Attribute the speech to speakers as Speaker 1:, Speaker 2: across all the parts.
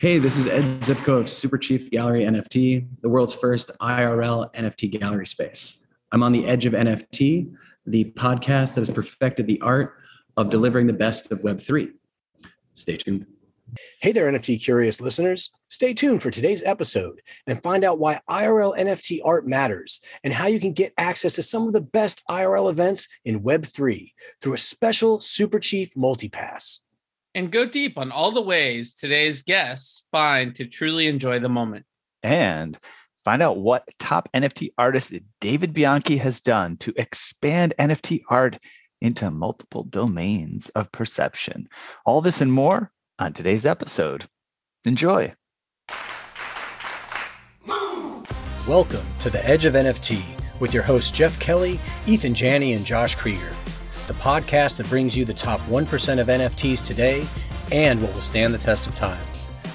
Speaker 1: Hey, this is Ed Zipco of Super Chief Gallery NFT, the world's first IRL NFT gallery space. I'm on the edge of NFT, the podcast that has perfected the art of delivering the best of Web3. Stay tuned.
Speaker 2: Hey there, NFT curious listeners. Stay tuned for today's episode and find out why IRL NFT art matters and how you can get access to some of the best IRL events in Web3 through a special Super Chief multipass
Speaker 3: and go deep on all the ways today's guests find to truly enjoy the moment.
Speaker 4: And find out what top NFT artist David Bianchi has done to expand NFT art into multiple domains of perception. All this and more on today's episode. Enjoy.
Speaker 2: Welcome to the Edge of NFT with your hosts Jeff Kelly, Ethan Janney, and Josh Kriger the podcast that brings you the top 1% of NFTs today and what will stand the test of time.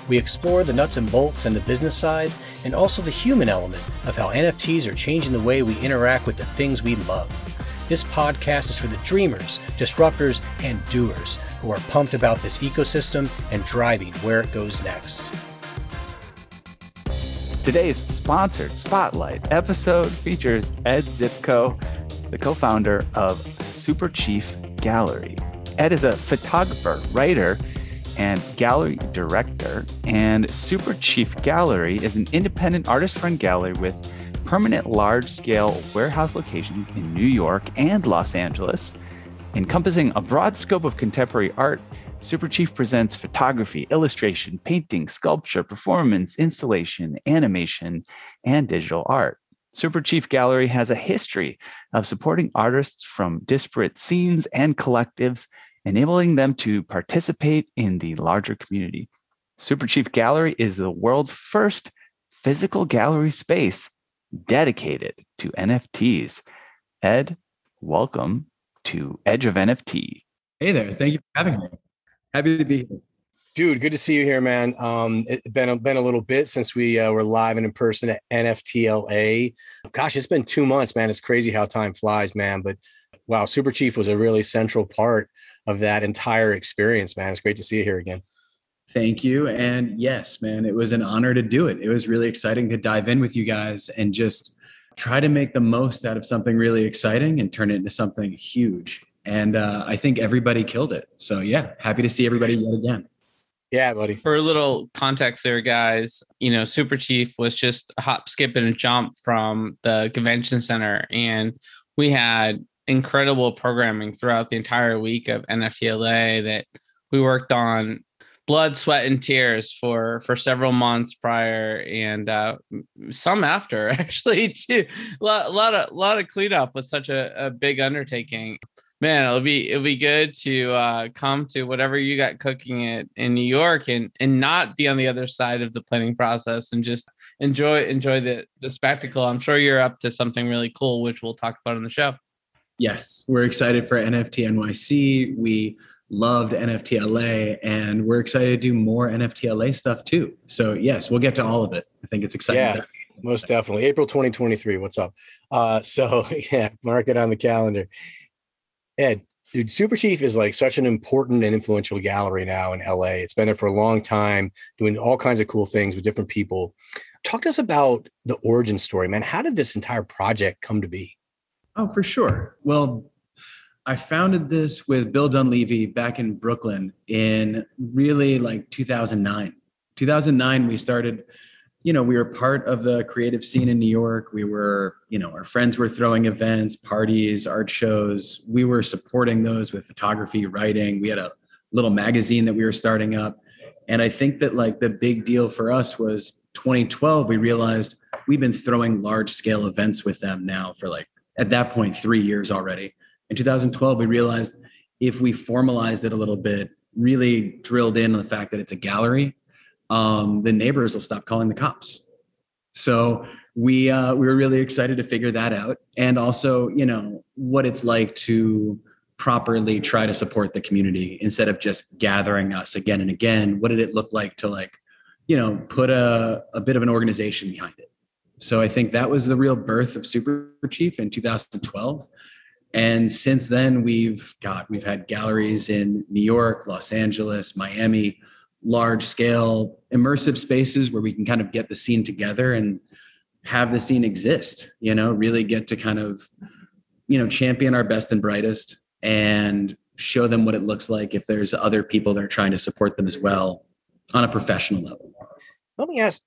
Speaker 2: We explore the nuts and bolts and the business side, and also the human element of how NFTs are changing the way we interact with the things we love. This podcast is for the dreamers, disruptors, and doers who are pumped about this ecosystem and driving where it goes next.
Speaker 4: Today's sponsored Spotlight episode features Ed Zipco, the co founder of Super Chief Gallery. Ed is a photographer, writer, and gallery director. And Super Chief Gallery is an independent artist run gallery with permanent large scale warehouse locations in New York and Los Angeles. Encompassing a broad scope of contemporary art, Super Chief presents photography, illustration, painting, sculpture, performance, installation, animation, and digital art. Super Chief Gallery has a history of supporting artists from disparate scenes and collectives, enabling them to participate in the larger community. Super Chief Gallery is the world's first physical gallery space dedicated to NFTs. Ed, welcome to Edge of NFT.
Speaker 1: Hey there. Thank you for having me. Happy to be here.
Speaker 2: Dude, good to see you here, man. Um, it's been a, been a little bit since we uh, were live and in person at NFTLA. Gosh, it's been two months, man. It's crazy how time flies, man. But wow, Super Chief was a really central part of that entire experience, man. It's great to see you here again.
Speaker 1: Thank you. And yes, man, it was an honor to do it. It was really exciting to dive in with you guys and just try to make the most out of something really exciting and turn it into something huge. And uh, I think everybody killed it. So yeah, happy to see everybody yet again.
Speaker 2: Yeah, buddy.
Speaker 3: For a little context there, guys, you know, Super Chief was just a hop, skip, and a jump from the convention center. And we had incredible programming throughout the entire week of NFTLA that we worked on blood, sweat, and tears for for several months prior, and uh, some after actually too. A lot, a lot of a lot of cleanup with such a, a big undertaking man, it'll be it'll be good to uh, come to whatever you got cooking it in New York and and not be on the other side of the planning process and just enjoy enjoy the the spectacle. I'm sure you're up to something really cool, which we'll talk about in the show.
Speaker 1: Yes, we're excited for NFT NYC. We loved NFT LA and we're excited to do more NFT LA stuff too. So yes, we'll get to all of it. I think it's exciting.
Speaker 2: Yeah, most definitely. April 2023. What's up? Uh, so yeah, mark it on the calendar. Ed, dude, Super Chief is like such an important and influential gallery now in LA. It's been there for a long time, doing all kinds of cool things with different people. Talk to us about the origin story, man. How did this entire project come to be?
Speaker 1: Oh, for sure. Well, I founded this with Bill Dunleavy back in Brooklyn in really like 2009. 2009, we started you know, we were part of the creative scene in New York. We were, you know, our friends were throwing events, parties, art shows. We were supporting those with photography, writing. We had a little magazine that we were starting up. And I think that like the big deal for us was 2012, we realized we've been throwing large scale events with them now for like, at that point, three years already. In 2012, we realized if we formalized it a little bit, really drilled in on the fact that it's a gallery um, the neighbors will stop calling the cops. So we uh, we were really excited to figure that out, and also you know what it's like to properly try to support the community instead of just gathering us again and again. What did it look like to like you know put a, a bit of an organization behind it? So I think that was the real birth of Super Chief in 2012. And since then, we've got we've had galleries in New York, Los Angeles, Miami, large scale immersive spaces where we can kind of get the scene together and have the scene exist, you know, really get to kind of, you know, champion our best and brightest and show them what it looks like if there's other people that are trying to support them as well on a professional level.
Speaker 2: Let me ask,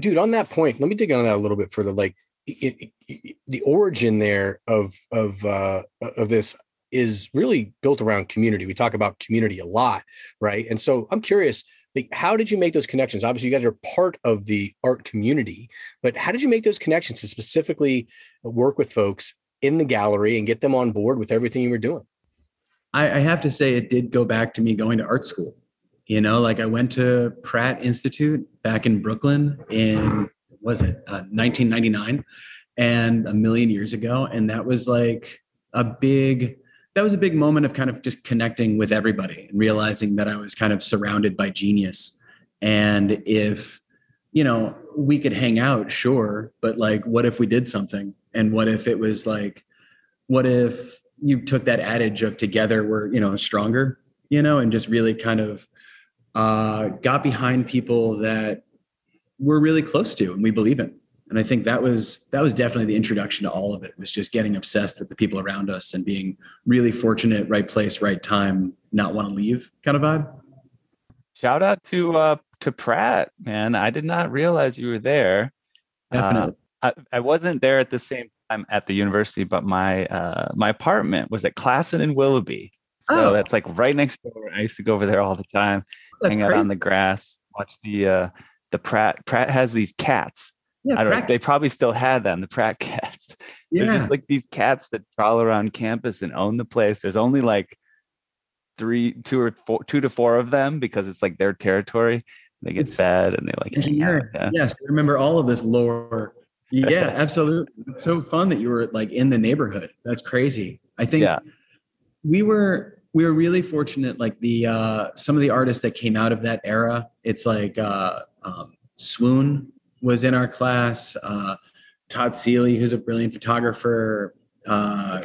Speaker 2: dude, on that point, let me dig on that a little bit further. Like it, it, the origin there of of uh, of this is really built around community. We talk about community a lot, right? And so I'm curious, like, how did you make those connections? Obviously, you guys are part of the art community, but how did you make those connections to specifically work with folks in the gallery and get them on board with everything you were doing?
Speaker 1: I, I have to say, it did go back to me going to art school. You know, like I went to Pratt Institute back in Brooklyn in was it uh, 1999 and a million years ago and that was like a big that was a big moment of kind of just connecting with everybody and realizing that I was kind of surrounded by genius. And if, you know, we could hang out, sure, but like, what if we did something? And what if it was like, what if you took that adage of together we're, you know, stronger, you know, and just really kind of uh, got behind people that we're really close to and we believe in and i think that was that was definitely the introduction to all of it was just getting obsessed with the people around us and being really fortunate right place right time not want to leave kind of vibe.
Speaker 4: Shout out to uh to pratt man. I did not realize you were there.
Speaker 1: Definitely.
Speaker 4: Uh, I, I wasn't there at the same time at the university but my uh my apartment was at classon and willoughby. So oh. that's like right next door. I used to go over there all the time that's hang out on the grass watch the uh the pratt pratt has these cats yeah, I don't know. They probably still had them, the Pratt cats. Yeah. They're just like these cats that prowl around campus and own the place. There's only like three, two or four, two to four of them because it's like their territory. They get it's fed and they like
Speaker 1: engineer. Yeah. Yes, I remember all of this lore. Yeah, absolutely. It's so fun that you were like in the neighborhood. That's crazy. I think yeah. we were we were really fortunate. Like the uh some of the artists that came out of that era. It's like uh um, Swoon was in our class. Uh, Todd Seelie, who's a brilliant photographer. Uh,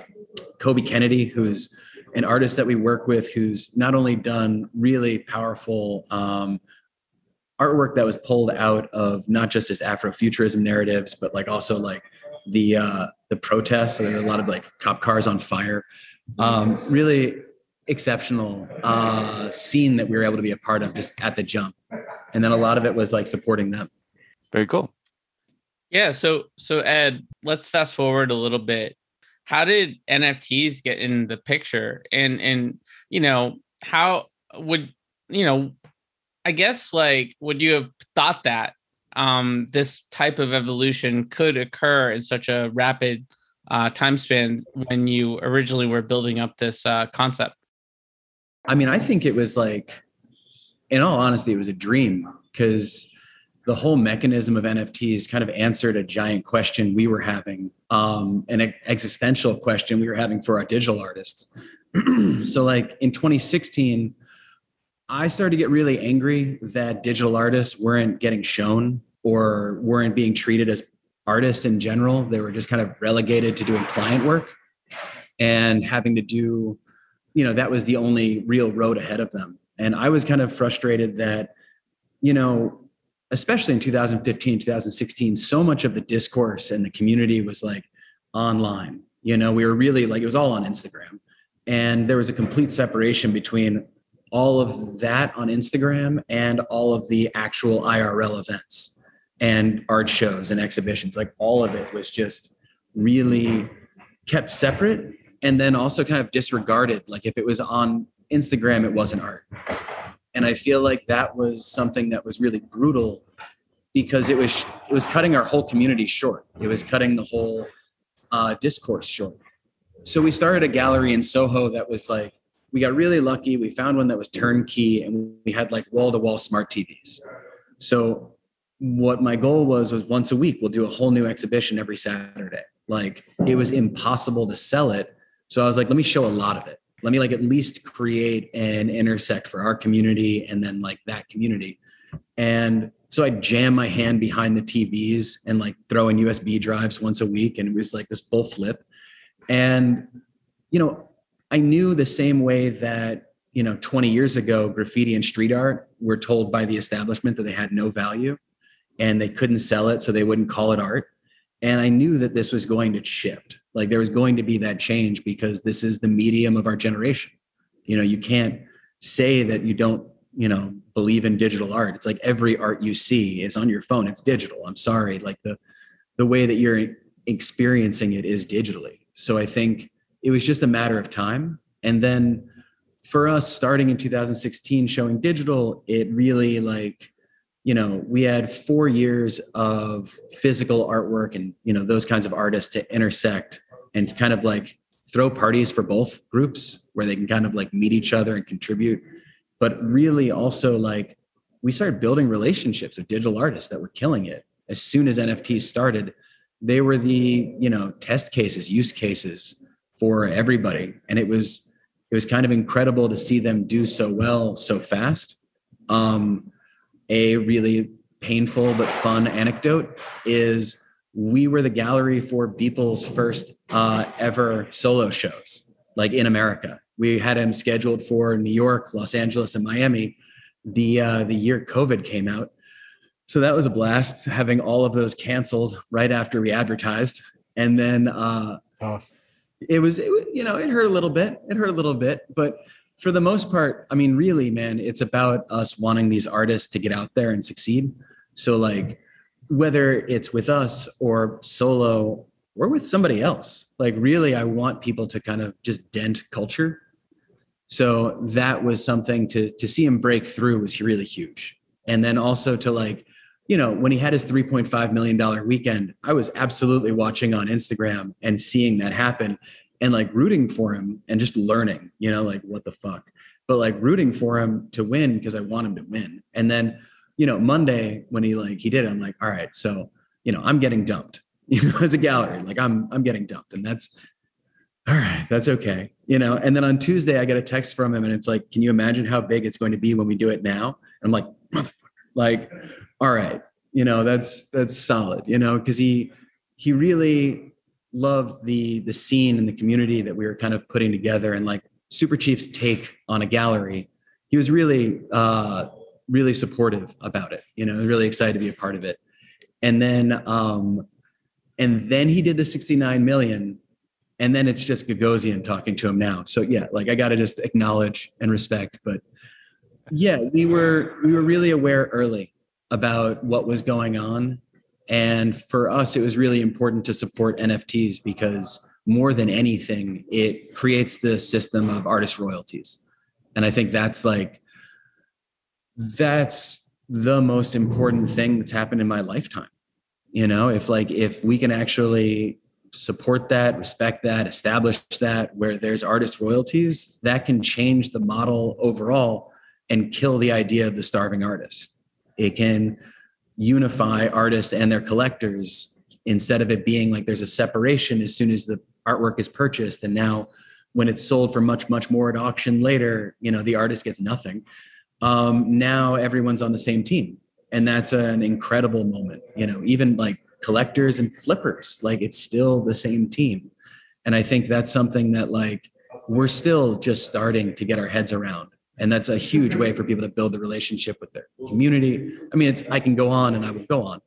Speaker 1: Kobe Kennedy, who's an artist that we work with, who's not only done really powerful um, artwork that was pulled out of not just his Afrofuturism narratives, but like also like the uh, the protests. So there are a lot of like cop cars on fire. Um, really exceptional uh, scene that we were able to be a part of just at the jump, and then a lot of it was like supporting them.
Speaker 4: Very cool.
Speaker 3: Yeah. So, so Ed, let's fast forward a little bit. How did NFTs get in the picture? And, and, you know, how would, you know, I guess like, would you have thought that um, this type of evolution could occur in such a rapid uh, time span when you originally were building up this uh, concept?
Speaker 1: I mean, I think it was like, in all honesty, it was a dream because the whole mechanism of NFTs kind of answered a giant question we were having, um, an existential question we were having for our digital artists. so, like in 2016, I started to get really angry that digital artists weren't getting shown or weren't being treated as artists in general. They were just kind of relegated to doing client work and having to do, you know, that was the only real road ahead of them. And I was kind of frustrated that, you know, especially in 2015 2016 so much of the discourse and the community was like online. You know we were really like it was all on instagram. And there was a complete separation between all of that on instagram and all of the actual irl events and art shows and exhibitions. Like all of it was just really kept separate and then also kind of disregarded. Like if it was on instagram it wasn't art and i feel like that was something that was really brutal because it was it was cutting our whole community short. It was cutting the whole uh, discourse short. So we started a gallery in soho that was like we got really lucky. We found one that was turnkey and we had like wall-to-wall smart tvs so what my goal was was once a week we'll do a whole new exhibition every saturday. Like it was impossible to sell it. So i was like let me show a lot of it let me like at least create an intersect for our community and then like that community. And so i jam my hand behind the tvs and like throw in usb drives once a week and it was like this full flip. And you know i knew the same way that you know 20 years ago graffiti and street art were told by the establishment that they had no value and they couldn't sell it so they wouldn't call it art and i knew that this was going to shift. Like there was going to be that change because this is the medium of our generation. You know you can't say that you don't you know believe in digital art. It's like every art you see is on your phone. It's digital. I'm sorry. Like the the way that you're experiencing it is digitally. So i think it was just a matter of time. And then for us starting in 2016 showing digital it really like you know we had four years of physical artwork and you know those kinds of artists to intersect and kind of like throw parties for both groups where they can kind of like meet each other and contribute. But really also like we started building relationships with digital artists that were killing it. As soon as nfts started they were the you know test cases use cases for everybody. And it was it was kind of incredible to see them do so well so fast. Um, a really painful but fun anecdote is we were the gallery for Beeple's first uh, ever solo shows, like in America. We had him scheduled for New York, Los Angeles, and Miami. The uh, the year COVID came out, so that was a blast. Having all of those canceled right after we advertised, and then uh, Tough it was, it, you know, it hurt a little bit. It hurt a little bit, but for the most part, I mean, really, man, it's about us wanting these artists to get out there and succeed. So, like, whether it's with us or solo or with somebody else, like, really, I want people to kind of just dent culture. So that was something to to see him break through was really huge. And then also to like, you know, when he had his $3.5 million weekend, I was absolutely watching on Instagram and seeing that happen and like rooting for him and just learning, you know, like what the fuck. But like rooting for him to win because I want him to win. And then, you know, Monday when he like he did it, I'm like, all right, so you know, I'm getting dumped, you know, as a gallery. Like I'm I'm getting dumped. And that's all right, that's okay. You know, and then on Tuesday I get a text from him and it's like, can you imagine how big it's going to be when we do it now? And I'm like, motherfucker, like all right, you know, that's that's solid, you know, because he he really loved the the scene and the community that we were kind of putting together and like Super Chief's take on a gallery. He was really uh really supportive about it, you know, really excited to be a part of it. And then um and then he did the 69 million and then it's just Gagosian talking to him now. So yeah, like I got to just acknowledge and respect, but yeah, we were we were really aware early about what was going on. And for us, it was really important to support NFTs because more than anything, it creates the system of artist royalties. And I think that's like, that's the most important thing that's happened in my lifetime. You know, if like, if we can actually support that, respect that, establish that where there's artist royalties, that can change the model overall and kill the idea of the starving artist. It can unify artists and their collectors instead of it being like there's a separation as soon as the artwork is purchased. And now when it's sold for much much more at auction later you know the artist gets nothing. Um, now everyone's on the same team. And that's an incredible moment you know even like collectors and flippers like it's still the same team. And i think that's something that like we're still just starting to get our heads around and that's a huge way for people to build the relationship with their community i mean it's i can go on and i will go on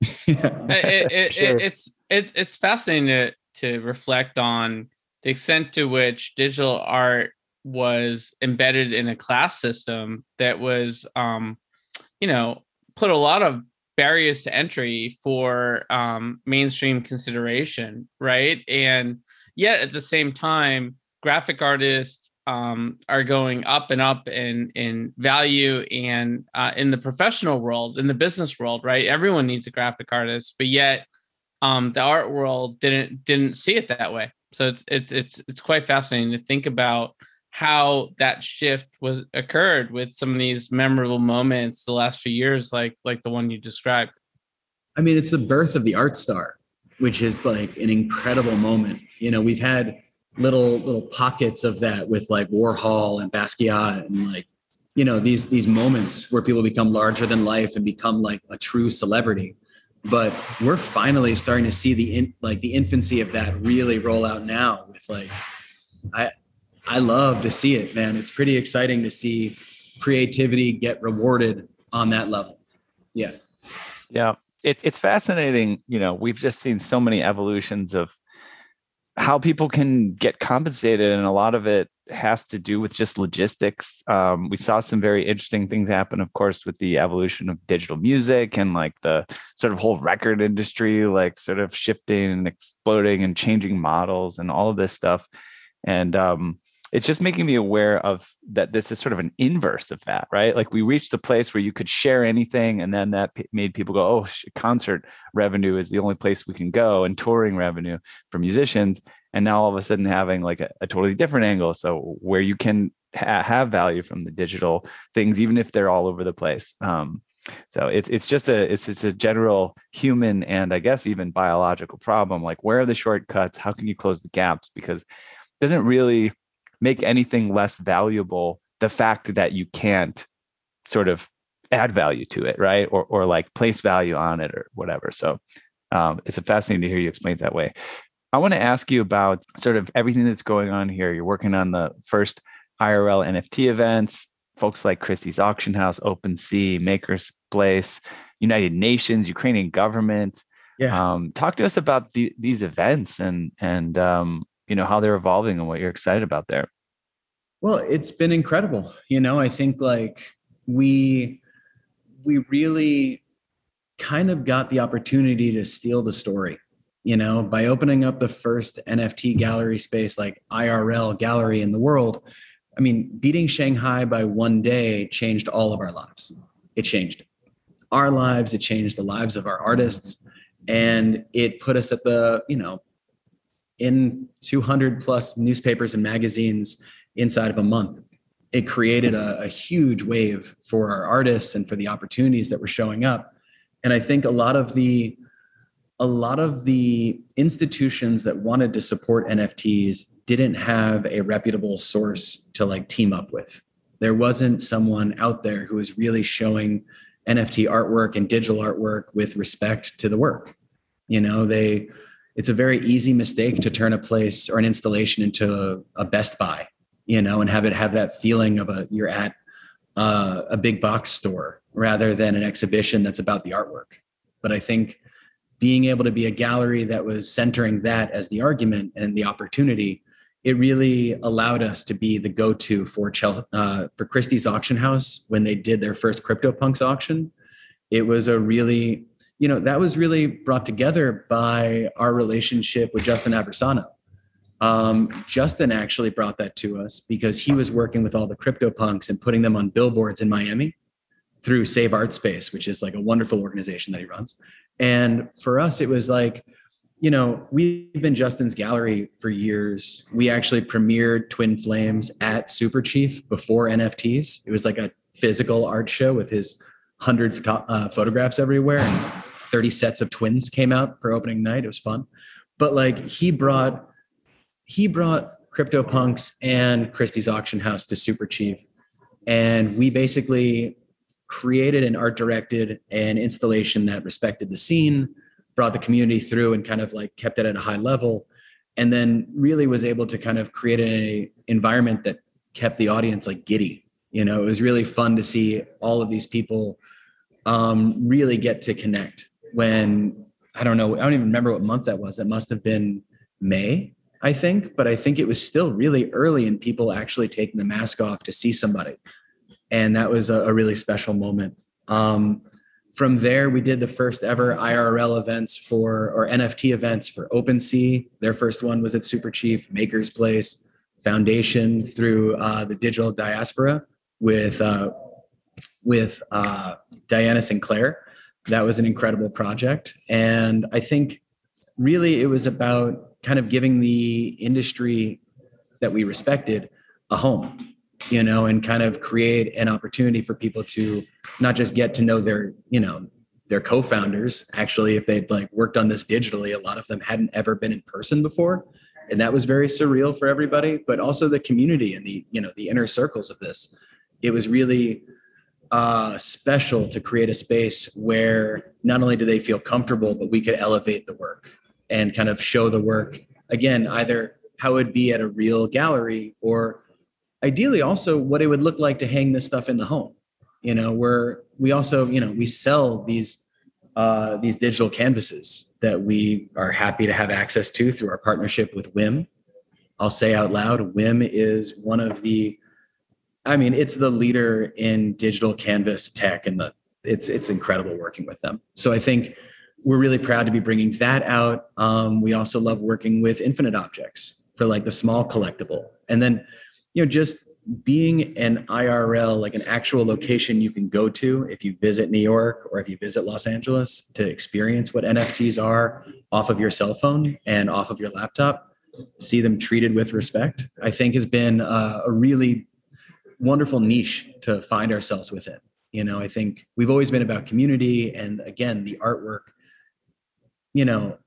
Speaker 3: yeah. it, it, sure. it, it's it's it's fascinating to, to reflect on the extent to which digital art was embedded in a class system that was um you know put a lot of barriers to entry for um mainstream consideration right and yet at the same time graphic artists um, are going up and up in in value and uh, in the professional world, in the business world, right? Everyone needs a graphic artist, but yet um, the art world didn't didn't see it that way. So it's it's it's it's quite fascinating to think about how that shift was occurred with some of these memorable moments the last few years, like like the one you described.
Speaker 1: I mean, it's the birth of the art star, which is like an incredible moment. You know, we've had little little pockets of that with like Warhol and Basquiat and like you know these these moments where people become larger than life and become like a true celebrity but we're finally starting to see the in, like the infancy of that really roll out now with like i I love to see it, man. It's pretty exciting to see creativity get rewarded on that level. Yeah.
Speaker 4: Yeah. It's it's fascinating. You know, we've just seen so many evolutions of how people can get compensated, and a lot of it has to do with just logistics. Um, we saw some very interesting things happen, of course, with the evolution of digital music and like the sort of whole record industry, like sort of shifting and exploding and changing models and all of this stuff. And um, it's just making me aware of that this is sort of an inverse of that right like we reached the place where you could share anything and then that p- made people go oh concert revenue is the only place we can go and touring revenue for musicians and now all of a sudden having like a, a totally different angle so where you can ha- have value from the digital things even if they're all over the place um, so it's it's just a it's it's a general human and I guess even biological problem. Like where are the shortcuts? How can you close the gaps? Because it doesn't really make anything less valuable the fact that you can't sort of add value to it right? Or, or like place value on it or whatever. So um, it's fascinating to hear you explain it that way. I want to ask you about sort of everything that's going on here. You're working on the first irl nft events folks like christie's auction house OpenSea makers place united nations ukrainian government. Yeah. Um, talk to us about the, these events and and um, you know how they're evolving and what you're excited about there
Speaker 1: well, it's been incredible. You know, I think like we we really kind of got the opportunity to steal the story, you know, by opening up the first NFT gallery space like IRL gallery in the world. I mean, beating Shanghai by one day changed all of our lives. It changed our lives, it changed the lives of our artists, and it put us at the, you know, in 200 plus newspapers and magazines inside of a month. It created a, a huge wave for our artists and for the opportunities that were showing up. And I think a lot of the a lot of the institutions that wanted to support NFTs didn't have a reputable source to like team up with. There wasn't someone out there who was really showing NFT artwork and digital artwork with respect to the work. You know, they it's a very easy mistake to turn a place or an installation into a Best Buy you know, and have it have that feeling of a you're at uh, a big box store rather than an exhibition that's about the artwork. But I think being able to be a gallery that was centering that as the argument and the opportunity, it really allowed us to be the go-to for Chel- uh, for Christie's auction house when they did their first CryptoPunks auction. It was a really, you know, that was really brought together by our relationship with Justin Aversano um, Justin actually brought that to us because he was working with all the crypto punks and putting them on billboards in Miami through Save Art Space, which is like a wonderful organization that he runs. And for us, it was like, you know, we've been Justin's gallery for years. We actually premiered Twin Flames at Super Chief before NFTs. It was like a physical art show with his 100 uh, photographs everywhere and 30 sets of twins came out for opening night. It was fun. But like he brought he brought CryptoPunks and Christie's Auction House to Super Chief. And we basically created and art directed an installation that respected the scene, brought the community through and kind of like kept it at a high level. And then really was able to kind of create a environment that kept the audience like giddy. You know, it was really fun to see all of these people um, really get to connect when I don't know, I don't even remember what month that was. That must have been May I think, but I think it was still really early in people actually taking the mask off to see somebody. And that was a, a really special moment. Um, from there, we did the first ever IRL events for, or NFT events for OpenSea. Their first one was at Super Chief, Maker's Place, Foundation through uh, the digital diaspora with, uh, with uh, Diana Sinclair. That was an incredible project. And I think really it was about kind of giving the industry that we respected a home you know and kind of create an opportunity for people to not just get to know their you know their co-founders. Actually if they'd like worked on this digitally a lot of them hadn't ever been in person before. And that was very surreal for everybody but also the community and the you know the inner circles of this. It was really uh, special to create a space where not only do they feel comfortable but we could elevate the work and kind of show the work again either how it would be at a real gallery or ideally also what it would look like to hang this stuff in the home. You know where we also you know we sell these uh, these digital canvases that we are happy to have access to through our partnership with wim. I'll say out loud wim is one of the i mean it's the leader in digital canvas tech and the it's it's incredible working with them. So i think we're really proud to be bringing that out. Um, we also love working with infinite objects for like the small collectible. And then you know just being an IRL, like an actual location you can go to if you visit New York or if you visit Los Angeles to experience what NFTs are off of your cell phone and off of your laptop, see them treated with respect, I think has been uh, a really wonderful niche to find ourselves within. You know, I think we've always been about community and again, the artwork, you know,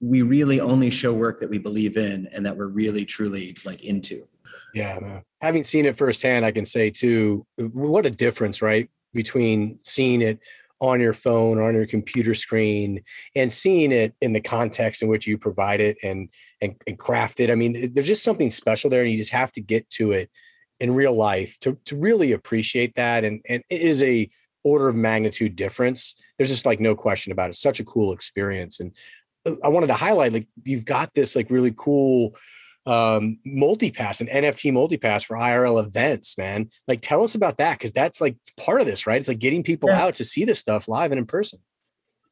Speaker 1: we really only show work that we believe in and that we're really truly like into
Speaker 2: yeah, man. having seen it firsthand, I can say too, what a difference, right? Between seeing it on your phone or on your computer screen and seeing it in the context in which you provide it and, and, and craft it. I mean, there's just something special there and you just have to get to it in real life to, to really appreciate that. And, and it is a order of magnitude difference. There's just like no question about it. Such a cool experience. And uh, I wanted to highlight, like, you've got this like really cool um multipass an nft multipass for irl events man like tell us about that because that's like part of this right it's like getting people yeah. out to see this stuff live and in person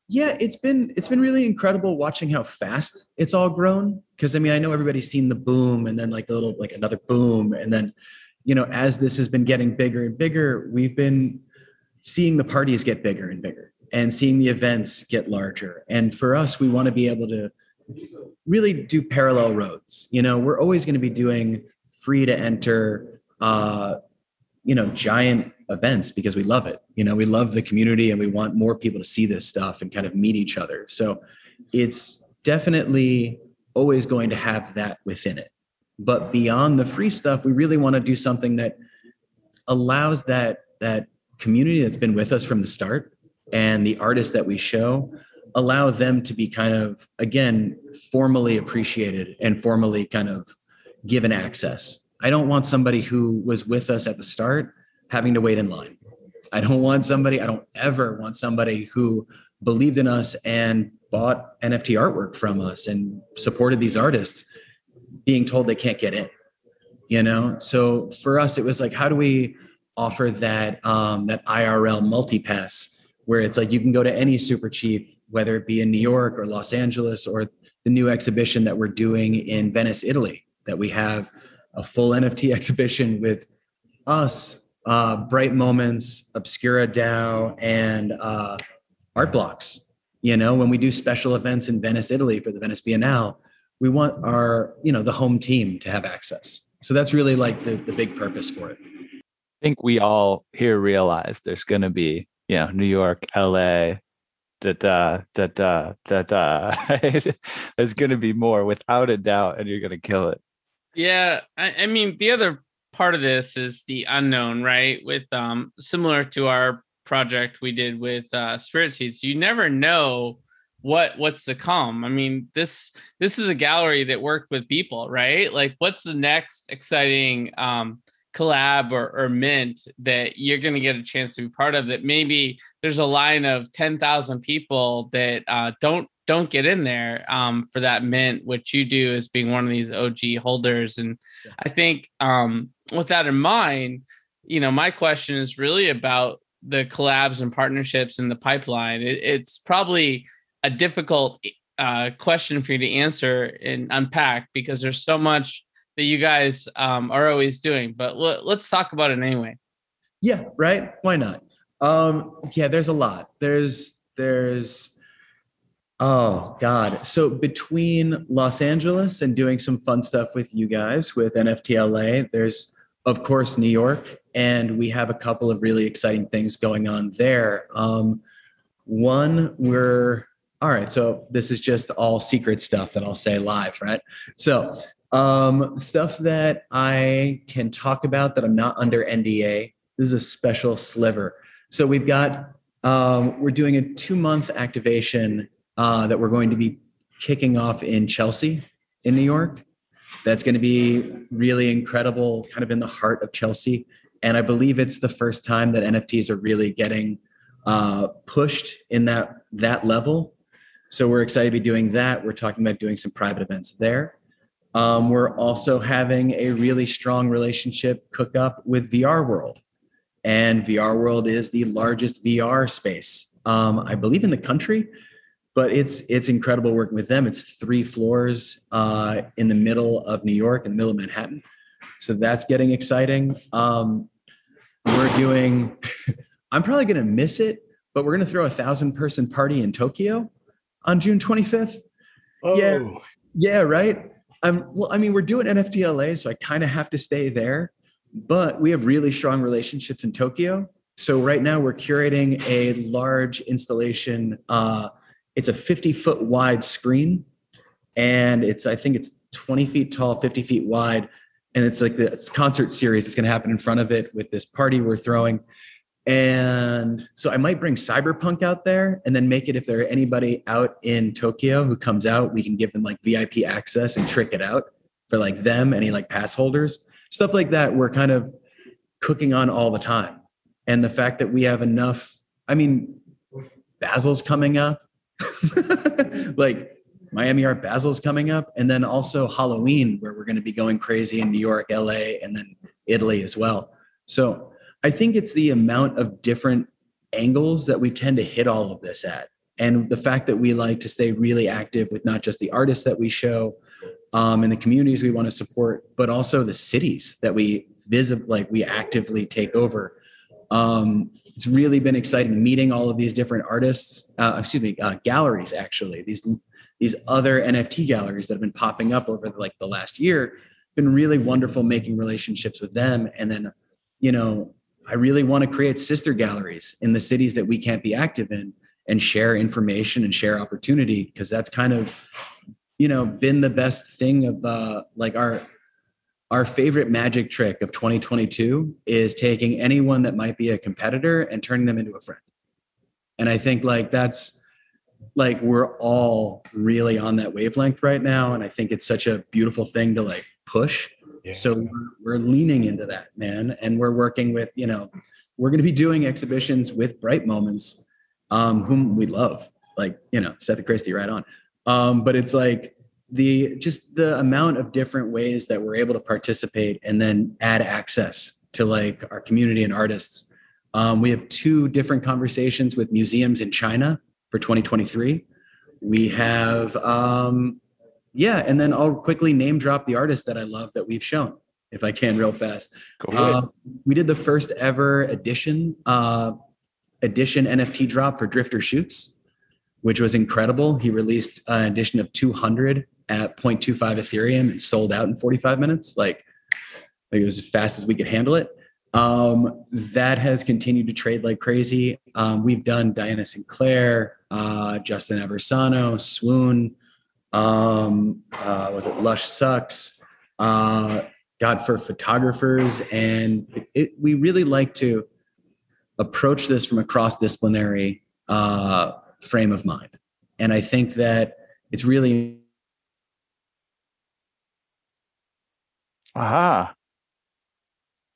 Speaker 1: yeah it's been it's been really incredible watching how fast it's all grown because i mean i know everybody's seen the boom and then like a little like another boom and then you know as this has been getting bigger and bigger we've been seeing the parties get bigger and bigger and seeing the events get larger and for us we want to be able to really do parallel roads. You know, we're always going to be doing free to enter, uh, you know, giant events because we love it. You know, we love the community and we want more people to see this stuff and kind of meet each other. So it's definitely always going to have that within it. But beyond the free stuff, we really want to do something that allows that that community that's been with us from the start and the artists that we show allow them to be kind of again formally appreciated and formally kind of given access. I don't want somebody who was with us at the start having to wait in line. I don't want somebody i don't ever want somebody who believed in us and bought nft artwork from us and supported these artists being told they can't get in you know so for us it was like how do we offer that um, that irl multipass where it's like you can go to any super chief whether it be in New York or Los Angeles or the new exhibition that we're doing in Venice, Italy, that we have a full NFT exhibition with us, uh, Bright Moments, Obscura DAO, and uh, Art Blocks. You know, when we do special events in Venice, Italy for the Venice Biennale, we want our, you know, the home team to have access. So that's really like the, the big purpose for it.
Speaker 4: I think we all here realize there's going to be, you know, New York, LA, that uh that uh that uh there's going to be more without a doubt and you're going to kill it
Speaker 3: yeah I, I, mean the other part of this is the unknown right with um similar to our project we did with uh spirit seeds you never know what what's to come? I mean this this is a gallery that worked with people right? Like what's the next exciting um collab or, or mint that you're going to get a chance to be part of that maybe there's a line of 10,000 people that uh, don't don't get in there um, for that mint which you do as being one of these OG holders? And I think um, with that in mind you know my question is really about the collabs and partnerships in the pipeline. It, it's probably a difficult uh, question for you to answer and unpack because there's so much that you guys um, are always doing, but l- let's talk about it anyway.
Speaker 1: Yeah, right. Why not? Um, yeah, there's a lot. There's there's oh god. So between Los Angeles and doing some fun stuff with you guys with NFTLA, there's of course New York, and we have a couple of really exciting things going on there. Um, one, we're all right. So this is just all secret stuff that I'll say live, right? So um, stuff that I can talk about that I'm not under NDA. This is a special sliver. So we've got um, we're doing a two month activation uh, that we're going to be kicking off in Chelsea, in New York. that's going to be really incredible, kind of in the heart of Chelsea. And I believe it's the first time that NFTs are really getting uh, pushed in that that level. So we're excited to be doing that. We're talking about doing some private events there. Um, we're also having a really strong relationship cook up with VR World. And VR World is the largest VR space, um, I believe, in the country. But it's it's incredible working with them. It's three floors uh, in the middle of New York, in the middle of Manhattan. So that's getting exciting. Um, we're doing. I'm probably going to miss it, but we're going to throw a thousand person party in Tokyo on June 25th.
Speaker 2: Oh.
Speaker 1: Yeah, yeah, right. Um, well, I mean, we're doing NFT LA, so I kind of have to stay there. But we have really strong relationships in Tokyo. So right now we're curating a large installation. Uh, it's a 50 foot wide screen, and it's I think it's 20 feet tall, 50 feet wide, and it's like the concert series. It's going to happen in front of it with this party we're throwing. And so I might bring Cyberpunk out there and then make it if there are anybody out in Tokyo who comes out, we can give them like VIP access and trick it out for like them, any like pass holders, stuff like that. We're kind of cooking on all the time. And the fact that we have enough, I mean, Basel's coming up, like Miami Art Basel's coming up, and then also Halloween, where we're going to be going crazy in New York, LA, and then Italy as well. So I think it's the amount of different angles that we tend to hit all of this at. And the fact that we like to stay really active with not just the artists that we show um, and the communities we want to support, but also the cities that we visit, like we actively take over. Um, it's really been exciting meeting all of these different artists, uh, excuse me, uh, galleries actually, these these other NFT galleries that have been popping up over like the last year. Been really wonderful making relationships with them, and then you know I really want to create sister galleries in the cities that we can't be active in and share information and share opportunity because that's kind of you know been the best thing of uh like our our favorite magic trick of 2022 is taking anyone that might be a competitor and turning them into a friend. And i think like that's like we're all really on that wavelength right now and i think it's such a beautiful thing to like push yeah. So we're, we're leaning into that, man. And we're working with, you know, we're going to be doing exhibitions with Bright Moments, um, whom we love, like, you know, Seth and Christie right on. Um, but it's like the just the amount of different ways that we're able to participate and then add access to like our community and artists. Um, we have two different conversations with museums in China for 2023. We have um, yeah, and then I'll quickly name drop the artist that I love that we've shown, if I can, real fast. Uh, we did the first ever edition uh, edition NFT drop for Drifter Shoots, which was incredible. He released an edition of 200 at 0.25 Ethereum and sold out in 45 minutes. Like, like it was as fast as we could handle it. Um, that has continued to trade like crazy. Um, we've done Diana Sinclair, uh, Justin Aversano, Swoon um, uh, was it Lushsux, uh, God for photographers, and it, it, we really like to approach this from a cross disciplinary uh, frame of mind, and I think that it's really.
Speaker 4: Aha.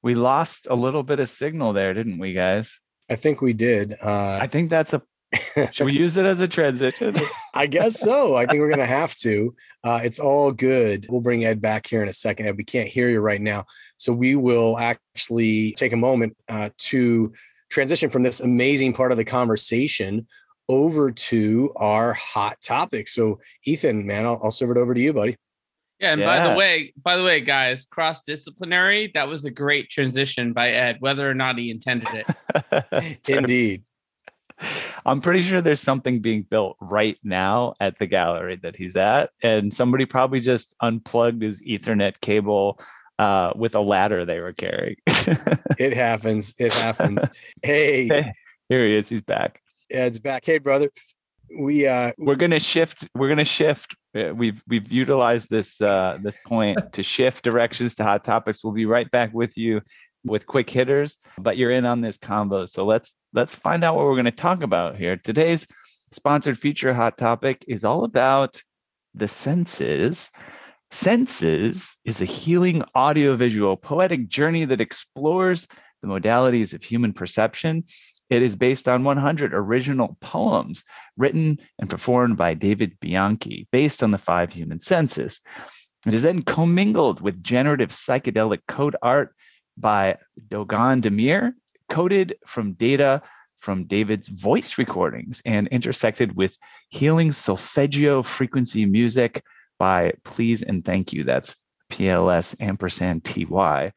Speaker 4: We lost a little bit of signal there, didn't we, guys?
Speaker 2: I think we did.
Speaker 4: Uh, I think that's a should we use it as a transition?
Speaker 2: I guess so. I think we're going to have to. Uh, it's all good. We'll bring Ed back here in a second. Ed, we can't hear you right now. So we will actually take a moment uh, to transition from this amazing part of the conversation over to our hot topic. So, Ethan, man, I'll, I'll serve it over to you, buddy.
Speaker 3: Yeah, and yeah. by the way, by the way, guys, cross disciplinary, that was a great transition by Ed, whether or not he intended
Speaker 2: it. Indeed.
Speaker 4: I'm pretty sure there's something being built right now at the gallery that he's at, and somebody probably just unplugged his Ethernet cable uh, with a ladder they were carrying.
Speaker 2: it happens. It happens. Hey. hey,
Speaker 4: here he is. He's back.
Speaker 2: Yeah, it's back. Hey, brother. We uh,
Speaker 4: we're gonna shift. We're gonna shift. We've we've utilized this uh, this point to shift directions to hot topics. We'll be right back with you with quick hitters, but you're in on this combo. So let's let's find out what we're going to talk about here. Today's sponsored feature hot topic is all about the senses. Senses is a healing audiovisual poetic journey that explores the modalities of human perception. It is based on 100 original poems written and performed by David Bianchi, based on the five human senses. It is then commingled with generative psychedelic code art by Dogan Demir, coded from data from David's voice recordings and intersected with healing solfeggio frequency music by Please and Thank You. That's PLS ampersand TY.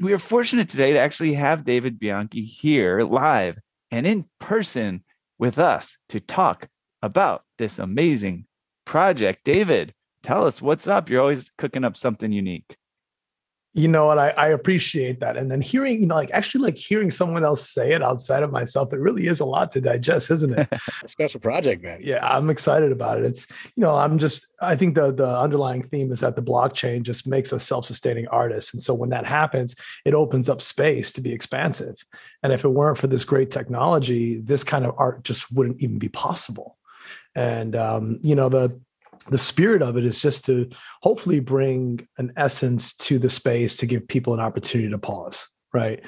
Speaker 4: We are fortunate today to actually have David Bianchi here live and in person with us to talk about this amazing project. David, tell us what's up. You're always cooking up something unique
Speaker 5: you know what I, I, appreciate that. And then hearing you know like actually like hearing someone else say it outside of myself it really is a lot to digest isn't it?
Speaker 2: A special project man.
Speaker 5: Yeah i'm excited about it. It's you know i'm just i think the the underlying theme is that the blockchain just makes us self-sustaining artists. And so when that happens it opens up space to be expansive. And if it weren't for this great technology this kind of art just wouldn't even be possible. And um, you know the the spirit of it is just to hopefully bring an essence to the space to give people an opportunity to pause right?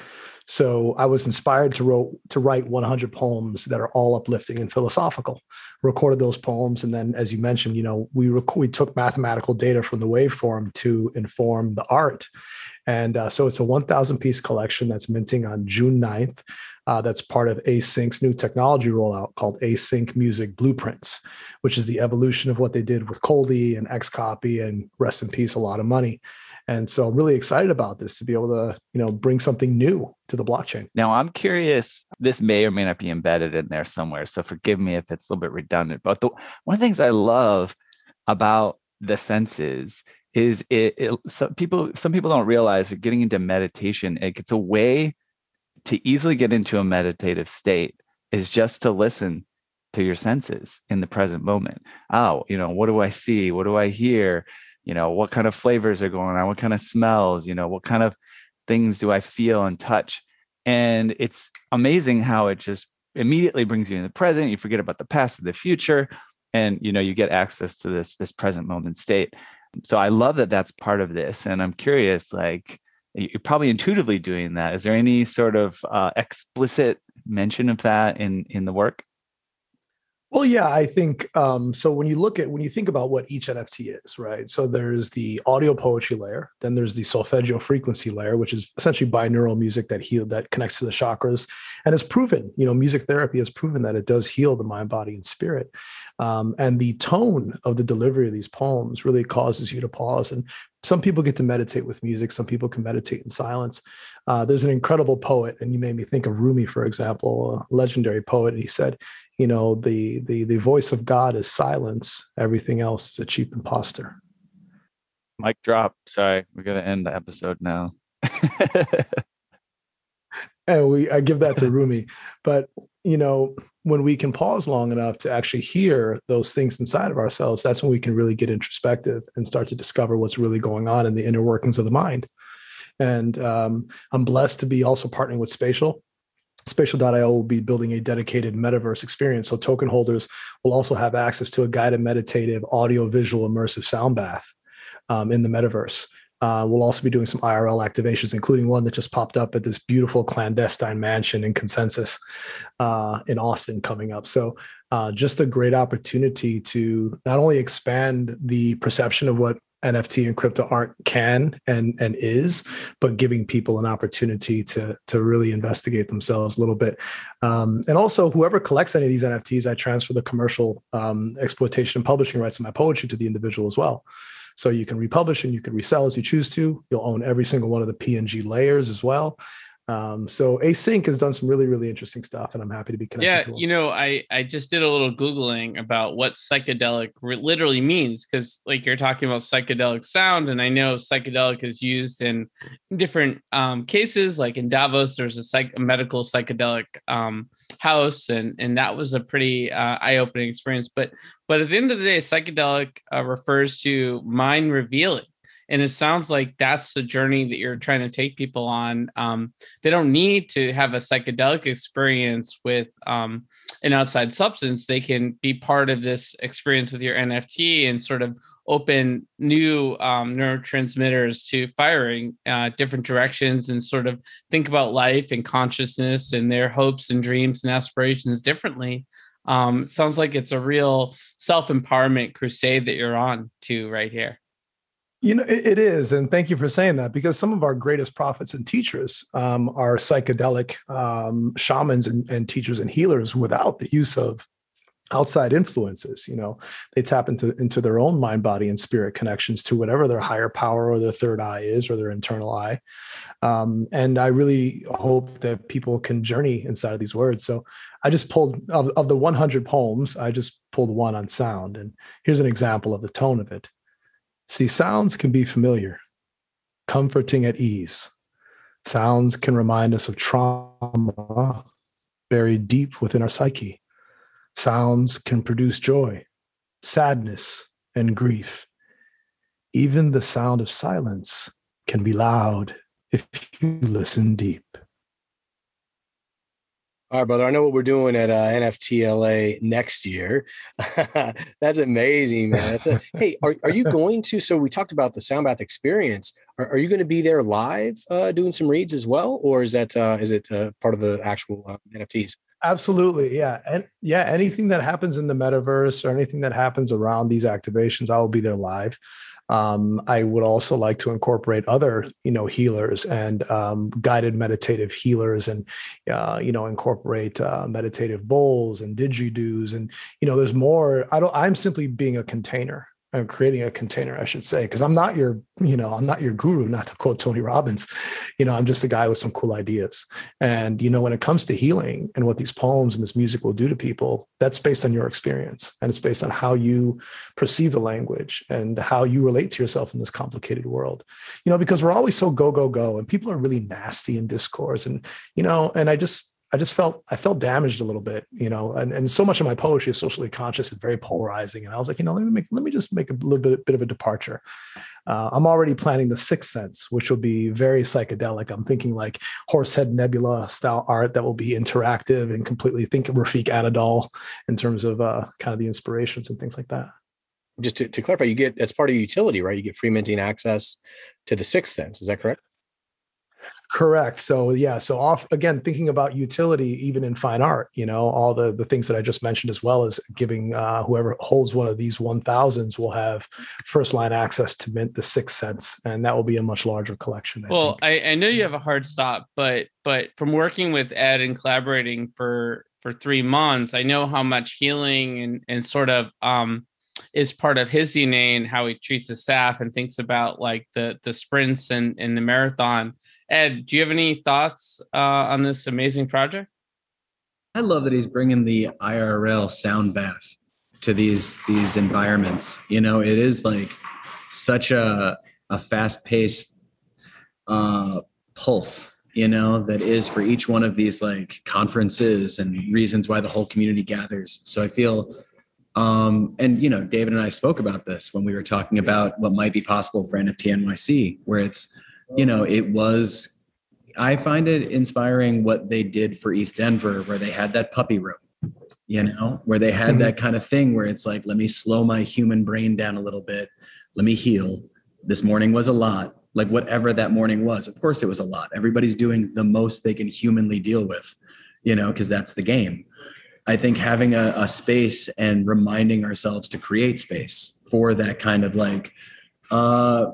Speaker 5: So i was inspired to wrote to write 100 poems that are all uplifting and philosophical. Recorded those poems and then as you mentioned you know we rec- we took mathematical data from the waveform to inform the art. And uh, so it's a 1000 piece collection that's minting on june 9th uh, that's part of Async's new technology rollout called Async Music Blueprints, which is the evolution of what they did with Coldie and Xcopy and rest in peace, a lot of money. And so I'm really excited about this to be able to, you know, bring something new to the blockchain.
Speaker 4: Now I'm curious, this may or may not be embedded in there somewhere. So forgive me if it's a little bit redundant. But the, one of the things I love about the senses is it, it some people some people don't realize that getting into meditation, it, it's a way to easily get into a meditative state is just to listen to your senses in the present moment. Oh, you know, what do I see? What do I hear? You know, what kind of flavors are going on? What kind of smells? You know, what kind of things do I feel and touch? And it's amazing how it just immediately brings you in the present. You forget about the past and the future, and you know, you get access to this this present moment state. So I love that that's part of this, and I'm curious, like, you're probably intuitively doing that. Is there any sort of uh, explicit mention of that in in the work?
Speaker 5: Well, yeah, I think um, so. When you look at when you think about what each NFT is, right? So there's the audio poetry layer, then there's the solfeggio frequency layer, which is essentially binaural music that heal that connects to the chakras, and has proven, you know, music therapy has proven that it does heal the mind, body, and spirit. Um, and the tone of the delivery of these poems really causes you to pause. And some people get to meditate with music, some people can meditate in silence. Uh, there's an incredible poet, and you made me think of Rumi, for example, a legendary poet. And he said, you know, the the the voice of God is silence. Everything else is a cheap impostor.
Speaker 4: Mic drop. Sorry, we're gonna end the episode now.
Speaker 5: and we I give that to Rumi. But you know, when we can pause long enough to actually hear those things inside of ourselves, that's when we can really get introspective and start to discover what's really going on in the inner workings of the mind. And um, I'm blessed to be also partnering with Spatial. Spatial.io will be building a dedicated metaverse experience. So token holders will also have access to a guided meditative audio visual immersive sound bath um, in the metaverse. Uh, we'll also be doing some IRL activations, including one that just popped up at this beautiful clandestine mansion in Consensus uh, in Austin coming up. So, uh, just a great opportunity to not only expand the perception of what NFT and crypto art can and and is, but giving people an opportunity to to really investigate themselves a little bit. Um, and also, whoever collects any of these NFTs, I transfer the commercial um, exploitation and publishing rights of my poetry to the individual as well. So you can republish and you can resell as you choose to. You'll own every single one of the PNG layers as well. Um, so Async has done some really, really interesting stuff, and I'm happy to be connected.
Speaker 3: Yeah, you know, I I just did a little googling about what psychedelic re- literally means because, like, you're talking about psychedelic sound, and I know psychedelic is used in different um, cases. Like in Davos, there's a, psych- a medical psychedelic um, house, and and that was a pretty uh, eye-opening experience. But but at the end of the day, psychedelic uh, refers to mind revealing and it sounds like that's the journey that you're trying to take people on um, they don't need to have a psychedelic experience with um, an outside substance they can be part of this experience with your nft and sort of open new um, neurotransmitters to firing uh, different directions and sort of think about life and consciousness and their hopes and dreams and aspirations differently. Um, sounds like it's a real self empowerment crusade that you're on to right here.
Speaker 5: You know, it, it is. And thank you for saying that because some of our greatest prophets and teachers um, are psychedelic um, shamans and, and teachers and healers without the use of outside influences you know? They tap into into their own mind body and spirit connections to whatever their higher power or their third eye is or their internal eye. Um, and i really hope that people can journey inside of these words. So i just pulled of, of the 100 poems i just pulled one on sound. And here's an example of the tone of it. See sounds can be familiar comforting at ease. Sounds can remind us of trauma buried deep within our psyche Sounds can produce joy, sadness, and grief. Even the sound of silence can be loud if you listen deep.
Speaker 2: All right, brother. I know what we're doing at uh, NFTLA next year. That's amazing, man. That's a, hey, are, are you going to? So we talked about the Soundbath experience. Are, are you going to be there live uh, doing some reads as well, or is that uh, is it uh, part of the actual uh, NFTs?
Speaker 5: Absolutely. Yeah. And yeah, anything that happens in the metaverse or anything that happens around these activations, I will be there live. Um, I would also like to incorporate other, you know, healers and um, guided meditative healers, and uh, you know, incorporate uh, meditative bowls and didgeridoos, and you know, there's more. I don't. I'm simply being a container I'm creating a container, I should say, because I'm not your, you know, I'm not your guru, not to quote Tony Robbins. You know, I'm just a guy with some cool ideas. And, you know, when it comes to healing and what these poems and this music will do to people, that's based on your experience. And it's based on how you perceive the language and how you relate to yourself in this complicated world. You know, because we're always so go, go, go, and people are really nasty in discourse. And, you know, and I just, I just felt I felt damaged a little bit, you know, and, and so much of my poetry is socially conscious and very polarizing. And I was like, you know, let me make let me just make a little bit, bit of a departure. Uh, I'm already planning the sixth sense, which will be very psychedelic. I'm thinking like Horsehead Nebula style art that will be interactive and completely think of Refik Anadol in terms of uh, kind of the inspirations and things like that.
Speaker 2: Just to, to clarify, you get as part of utility, right? You get free minting access to the sixth sense. Is that correct?
Speaker 5: Correct. So yeah, so off again thinking about utility even in fine art, you know, all the the things that I just mentioned as well as giving uh, whoever holds one of these 1000s will have first line access to mint the 6th sense and that will be a much larger collection.
Speaker 3: I well, I, I know you have a hard stop, but but from working with Ed and collaborating for for 3 months, I know how much healing and and sort of um is part of his DNA and how he treats his staff and thinks about like the the sprints and and the marathon Ed, do you have any thoughts uh, on this amazing project?
Speaker 1: I love that he's bringing the IRL sound bath to these these environments. You know, it is like such a a fast paced uh, pulse. You know, that is for each one of these like conferences and reasons why the whole community gathers. So I feel um, and you know, David and I spoke about this when we were talking about what might be possible for NFT NYC, where it's you know, it was, I find it inspiring what they did for ETH Denver, where they had that puppy room, you know, where they had mm-hmm. that kind of thing where it's like, let me slow my human brain down a little bit. Let me heal. This morning was a lot, like whatever that morning was. Of course, it was a lot. Everybody's doing the most they can humanly deal with, you know, because that's the game. I think having a, a, space and reminding ourselves to create space for that kind of like uh,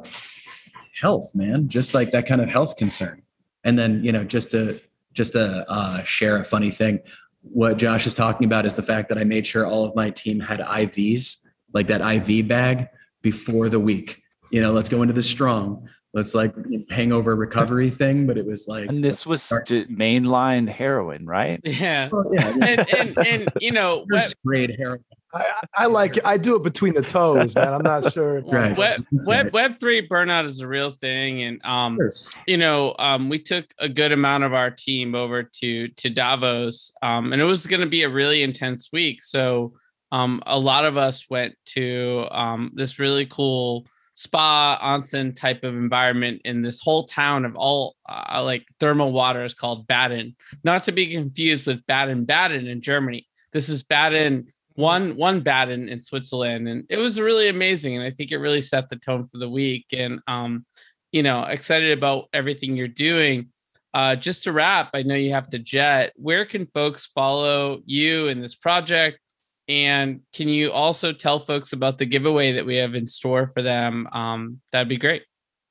Speaker 1: health, man, just like that kind of health concern. And then, you know, just to just to uh, share a funny thing, what Josh is talking about is the fact that I made sure all of my team had IVs, like that IV bag, before the week. You know, let's go into the strong. Let's like hangover recovery thing, but it was like,
Speaker 4: and this was mainline heroin, right?
Speaker 3: Yeah, well, yeah, and, and, and you know,
Speaker 1: first grade heroin.
Speaker 5: I, I, like it. I do it between the toes, man. I'm not sure.
Speaker 3: right. Web, web Web three burnout is a real thing, and um, you know, um, we took a good amount of our team over to to Davos, um, and it was going to be a really intense week. So, um, a lot of us went to um this really cool spa onsen type of environment in this whole town of all uh, like thermal waters called Baden, not to be confused with Baden Baden in Germany. This is Baden one one Baden in Switzerland, and it was really amazing. And I think it really set the tone for the week. And um, you know, excited about everything you're doing. Uh, just to wrap, I know you have to jet. Where can folks follow you in this project? And can you also tell folks about the giveaway that we have in store for them? Um, that'd be great.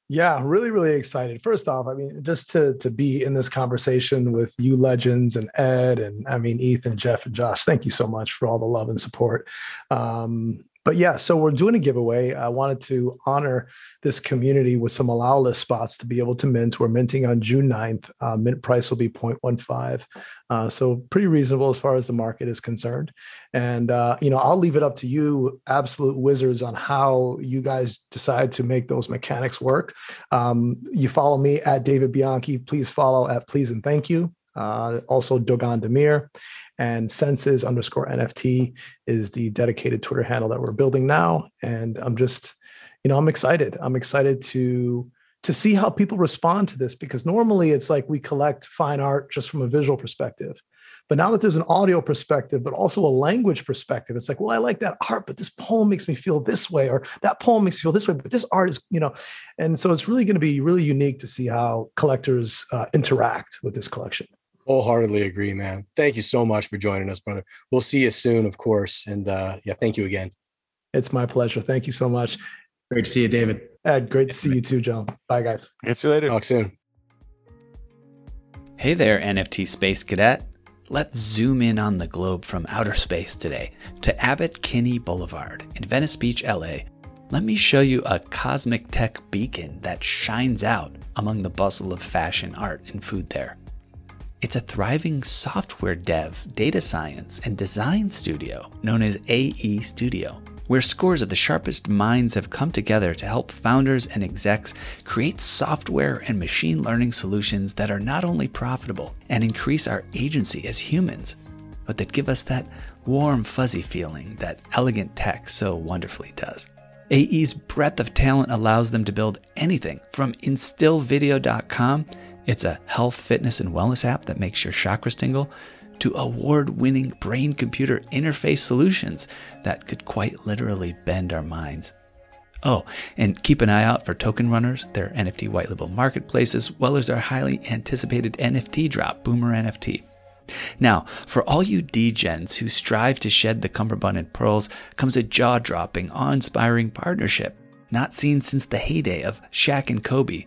Speaker 5: Yeah, really, really excited. First off, I mean, just to to be in this conversation with you legends and Ed and I mean Ethan, Jeff, and Josh. Thank you so much for all the love and support. Um, but yeah, so we're doing a giveaway. I wanted to honor this community with some allow list spots to be able to mint. We're minting on June 9th. Uh, mint price will be 0.15. Uh, so pretty reasonable as far as the market is concerned. And, uh, you know, I'll leave it up to you, absolute wizards, on how you guys decide to make those mechanics work. Um, you follow me at David Bianchi. Please follow at Please and Thank You. Uh, also Dogan Demir and senses underscore nft is the dedicated twitter handle that we're building now. And i'm just you know i'm excited. I'm excited to to see how people respond to this because normally it's like we collect fine art just from a visual perspective. But now that there's an audio perspective but also a language perspective it's like well i like that art but this poem makes me feel this way or that poem makes me feel this way but this art is you know. And so it's really going to be really unique to see how collectors uh, interact with this collection
Speaker 2: Wholeheartedly agree, man. Thank you so much for joining us, brother. We'll see you soon, of course. And uh, yeah, thank you again.
Speaker 5: It's my pleasure. Thank you so much.
Speaker 1: Great to see you, David.
Speaker 5: Ed, great to see you too, John. Bye, guys.
Speaker 4: Catch you later.
Speaker 2: Talk soon.
Speaker 6: Hey there, NFT Space Cadet. Let's zoom in on the globe from outer space today to Abbott Kinney Boulevard in Venice Beach, LA. Let me show you a cosmic tech beacon that shines out among the bustle of fashion, art, and food there. It's a thriving software dev, data science, and design studio known as AE Studio, where scores of the sharpest minds have come together to help founders and execs create software and machine learning solutions that are not only profitable and increase our agency as humans, but that give us that warm, fuzzy feeling that elegant tech so wonderfully does. AE's breadth of talent allows them to build anything from instillvideo.com it's a health, fitness, and wellness app that makes your chakras tingle to award winning brain computer interface solutions that could quite literally bend our minds. Oh, and keep an eye out for Token Runners, their NFT white label marketplace, as well as our highly anticipated NFT drop, Boomer NFT. Now, for all you degens who strive to shed the cummerbund and pearls, comes a jaw dropping, awe inspiring partnership, not seen since the heyday of Shaq and Kobe,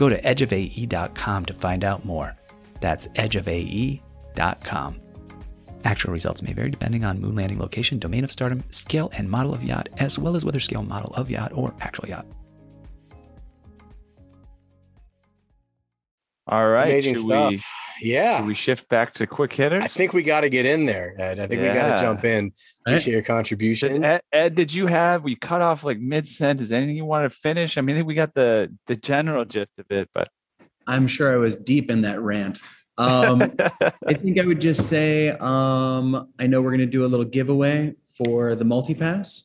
Speaker 6: Go to edgeofae.com to find out more. That's edgeofae.com. Actual results may vary depending on moon landing location, domain of stardom, scale and model of yacht, as well as whether scale model of yacht or actual yacht.
Speaker 4: All right.
Speaker 2: Amazing
Speaker 4: should
Speaker 2: stuff.
Speaker 4: We,
Speaker 2: yeah.
Speaker 4: should we shift back to quick hitters?
Speaker 2: I think we got to get in there, Ed. I think we got to jump in. Appreciate your contribution.
Speaker 4: Did- Ed, Ed, did you have we cut off like mid sentence? Is anything you want to finish? I mean, I think we got the the general gist of it, but
Speaker 1: I'm sure I was deep in that rant. Um, I think I would just say um, I know we're going to do a little giveaway for the multipass.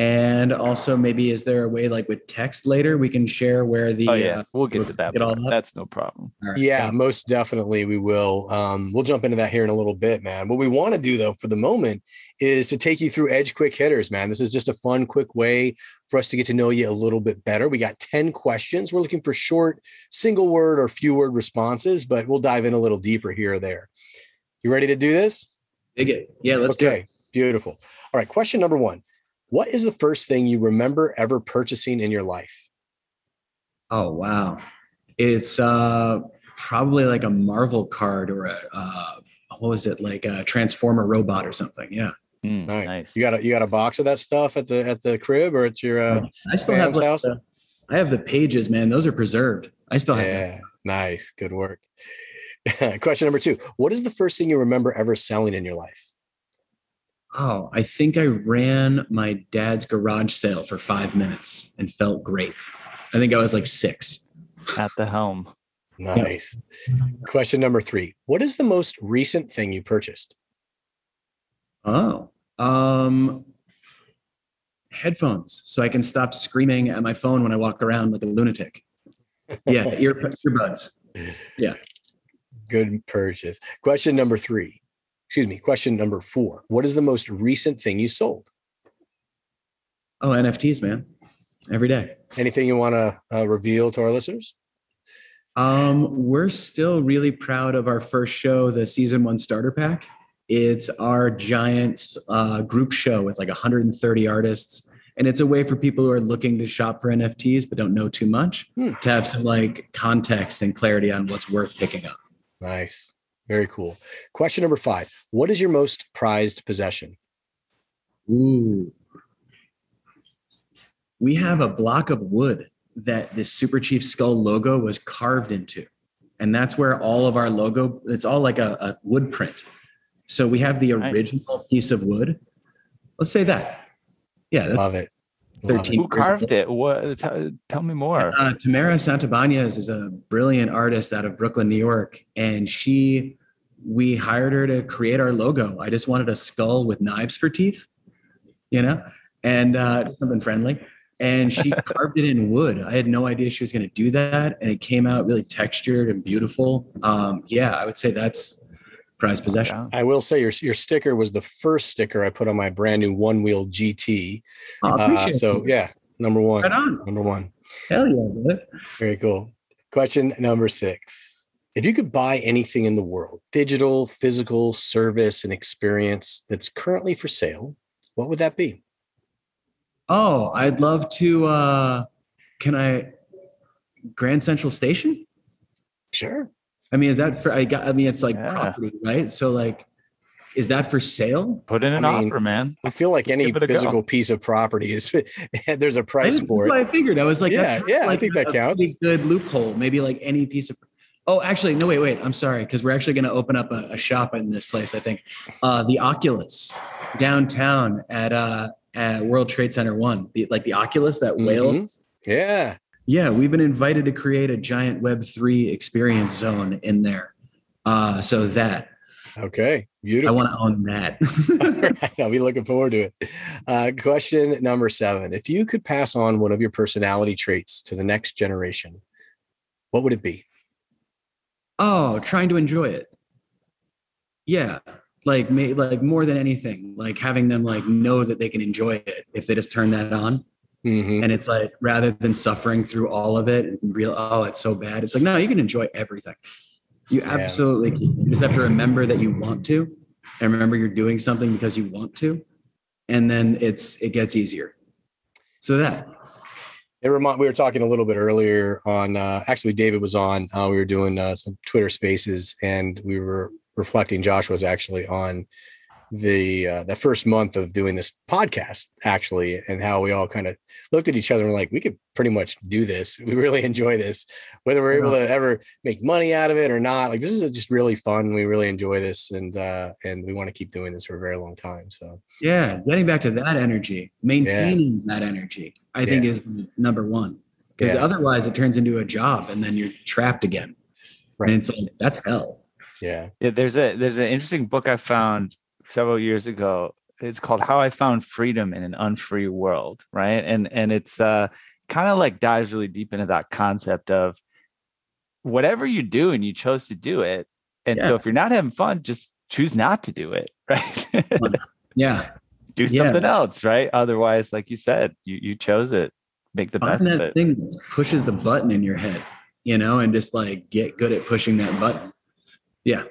Speaker 1: And also, maybe is there a way, like with text later, we can share where the.
Speaker 4: oh yeah,
Speaker 1: uh,
Speaker 4: we'll get to that.
Speaker 1: get all that?
Speaker 4: That's no problem.
Speaker 1: all right,
Speaker 2: Yeah,
Speaker 1: thank-
Speaker 2: most definitely we will. Um, we'll jump into that here in a little bit, man. What we want to do though for the moment is to take you through Edge Quick Hitters, man. This is just a fun, quick way for us to get to know you a little bit better. We got 10 questions. We're looking for short, single word or few word responses, but we'll dive in a little deeper here or there. You ready to do this?
Speaker 1: Dig it. Yeah, let's do
Speaker 2: okay,
Speaker 1: it.
Speaker 2: beautiful. All right, question number one. What is the first thing you remember ever purchasing in your life?
Speaker 1: Oh, wow. It's uh, probably like a Marvel card or a, uh, what was it, like a Transformer robot or something. Yeah.
Speaker 4: Mm,
Speaker 2: Nice.
Speaker 4: nice.
Speaker 2: You got a you got a box of that stuff at the at the crib or at your uh
Speaker 1: I still have like,
Speaker 2: house?
Speaker 1: the- I have the pages, man. Those are preserved. I still have them.
Speaker 2: Yeah, nice. Good work. Question number two. What is the first thing you remember ever selling in your life?
Speaker 1: Oh, I think I ran my dad's garage sale for five minutes and felt great. I think I was like six.
Speaker 4: At the helm.
Speaker 2: Nice. Question number three What is the most recent thing you purchased?
Speaker 1: Oh, um, headphones, so I can stop screaming at my phone when I walk around like a lunatic. Yeah, ear earbuds. Yeah.
Speaker 2: Good purchase. Question number three. Excuse me. Question number four. What is the most recent thing you sold?
Speaker 1: Oh, NFTs, man, every day.
Speaker 2: Anything you want to uh, reveal to our listeners?
Speaker 1: Um, we're still really proud of our first show, the season one starter pack. It's our giant uh, group show with like 130 artists. And it's a way for people who are looking to shop for NFTs but don't know too much
Speaker 2: Hmm.
Speaker 1: to have some like context and clarity on what's worth picking up.
Speaker 2: Nice. Very cool. Question number five. What is your most prized possession?
Speaker 1: Ooh. We have a block of wood that this Super Chief Skull logo was carved into. And that's where all of our logo, it's all like a, a wood print. So we have the
Speaker 4: Nice.
Speaker 1: original piece of wood. Let's say that. Yeah, that's
Speaker 2: Love it. Love
Speaker 1: 13.
Speaker 4: Who carved it? What? Tell, tell me more.
Speaker 1: Uh, Tamara Santibañez is a brilliant artist out of Brooklyn, New York, and she, we hired her to create our logo. I just wanted a skull with knives for teeth, you know, and uh, something friendly. And she carved it in wood. I had no idea she was going to do that, and it came out really textured and beautiful. Um, yeah, I would say that's prized possession.
Speaker 2: I will say your your sticker was the first sticker I put on my brand new one wheel GT.
Speaker 1: Oh,
Speaker 2: Uh, so yeah, number one.
Speaker 1: right on.
Speaker 2: Number one.
Speaker 1: Hell yeah, brother.
Speaker 2: Very cool. Question number six. If you could buy anything in the world, digital, physical, service, and experience that's currently for sale, what would that be?
Speaker 1: Oh, I'd love to. uh Can I? Grand Central Station.
Speaker 2: Sure.
Speaker 1: I mean, is that for? I got. I mean, it's like
Speaker 4: Yeah.
Speaker 1: property, right? So, like, is that for sale?
Speaker 4: Put in an
Speaker 2: I mean,
Speaker 4: offer, man.
Speaker 2: I feel like any
Speaker 4: Give it a go.
Speaker 2: physical piece of property is there's a price for it.
Speaker 1: I figured. I was like,
Speaker 2: Yeah,
Speaker 1: that's kind of
Speaker 2: yeah, I
Speaker 1: like
Speaker 2: think that counts.
Speaker 1: pretty Good loophole. Maybe like any piece of. Oh, actually, no. Wait, wait. I'm sorry, because we're actually going to open up a, a shop in this place. I think, uh, the Oculus downtown at uh at World Trade Center One, the, like the Oculus, that whale.
Speaker 2: Mhm. Yeah.
Speaker 1: Yeah, we've been invited to create a giant Web three experience zone in there. Uh, so that
Speaker 2: Okay. Beautiful.
Speaker 1: I want to own that.
Speaker 2: Right, I'll be looking forward to it. Uh, question number seven. If you could pass on one of your personality traits to the next generation, what would it be?
Speaker 1: Oh, trying to enjoy it. Yeah, like may, like more than anything, like having them like know that they can enjoy it if they just turn that on.
Speaker 2: Mhm.
Speaker 1: And it's like rather than suffering through all of it and real, oh, it's so bad. It's like no, you can enjoy everything. You
Speaker 2: Yeah.
Speaker 1: absolutely. You just have to remember that you want to, and remember you're doing something because you want to, and then it's it gets easier. So that
Speaker 2: It remind, we were talking a little bit earlier on, uh, actually David was on, uh, we were doing uh, some Twitter spaces and we were reflecting, Josh was actually on the, uh, the first month of doing this podcast actually, and how we all kind of looked at each other and like, we could pretty much do this. We really enjoy this, whether we're able to ever make money out of it or not. Like this is just really fun. We really enjoy this and, uh, and we want to keep doing this for a very long time. So
Speaker 1: yeah, getting back to that energy, maintaining that energy, I think
Speaker 2: Yeah.
Speaker 1: is number one. Because
Speaker 2: Yeah.
Speaker 1: otherwise, it turns into a job, and then you're trapped again.
Speaker 2: Right.
Speaker 1: And it's like that's hell.
Speaker 2: yeah.
Speaker 4: Yeah, there's a there's an interesting book I found several years ago. It's called How I Found Freedom in an Unfree World, right? And and it's uh kind of like dives really deep into that concept of whatever you do and you chose to do it. And so if you're not having fun, just choose not to do it, right?
Speaker 1: Yeah,
Speaker 4: do
Speaker 1: Yeah.
Speaker 4: something else, right? Otherwise, like you said, you you chose it. Make the best
Speaker 1: find
Speaker 4: of it.
Speaker 1: thing that pushes the button in your head, you know, and just like get good at pushing that button. Yeah.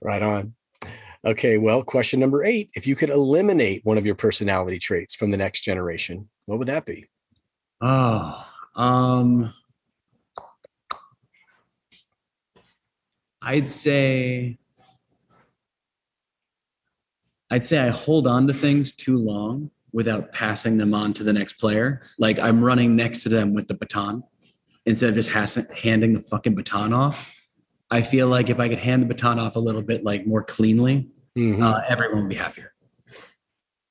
Speaker 2: Right on. Okay, well, question number eight. If you could eliminate one of your personality traits from the next generation, what would that be?
Speaker 1: Oh, um, I'd say, I'd say I hold on to things too long without passing them on to the next player. Like I'm running next to them with the baton instead of just has- handing the fucking baton off. I feel like if I could hand the baton off a little bit like more cleanly,
Speaker 2: Mhm.
Speaker 1: uh, everyone would be happier.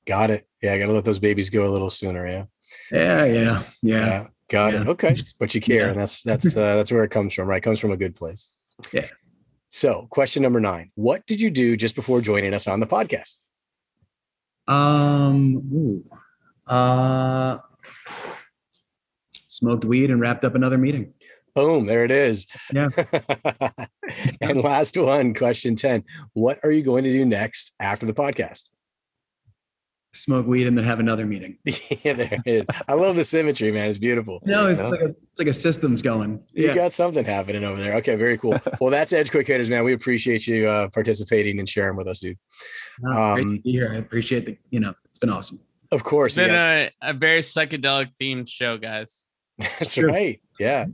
Speaker 2: Got it. Yeah, I got to let those babies go a little sooner. Yeah.
Speaker 1: Yeah, yeah, yeah.
Speaker 2: got
Speaker 1: Yeah.
Speaker 2: it. Okay, but you care,
Speaker 1: Yeah.
Speaker 2: and that's that's uh, that's where it comes from, right? It comes from a good place.
Speaker 1: Yeah.
Speaker 2: So, question number nine: What did you do just before joining us on the podcast?
Speaker 1: Um, ooh, uh, smoked weed and wrapped up another meeting.
Speaker 2: Boom, there it is.
Speaker 1: Yeah.
Speaker 2: and last one, question ten: What are you going to do next after the podcast?
Speaker 1: Smoke weed and then have another meeting.
Speaker 2: yeah, there it is. I love the symmetry, man. It's beautiful.
Speaker 1: No, it's
Speaker 4: Yeah.
Speaker 1: like a it's like a system's going.
Speaker 2: You
Speaker 1: Yeah.
Speaker 2: got something happening over there. Okay, very cool. Well, that's Edge Quick Hitters, man. We appreciate you uh, participating and sharing with us, dude.
Speaker 1: No, great
Speaker 2: Um,
Speaker 1: to be here. I appreciate the, you know, it's been awesome.
Speaker 2: Of course,
Speaker 3: It's been
Speaker 2: yes.
Speaker 3: a, a very psychedelic themed show, guys.
Speaker 2: that's right. Yeah.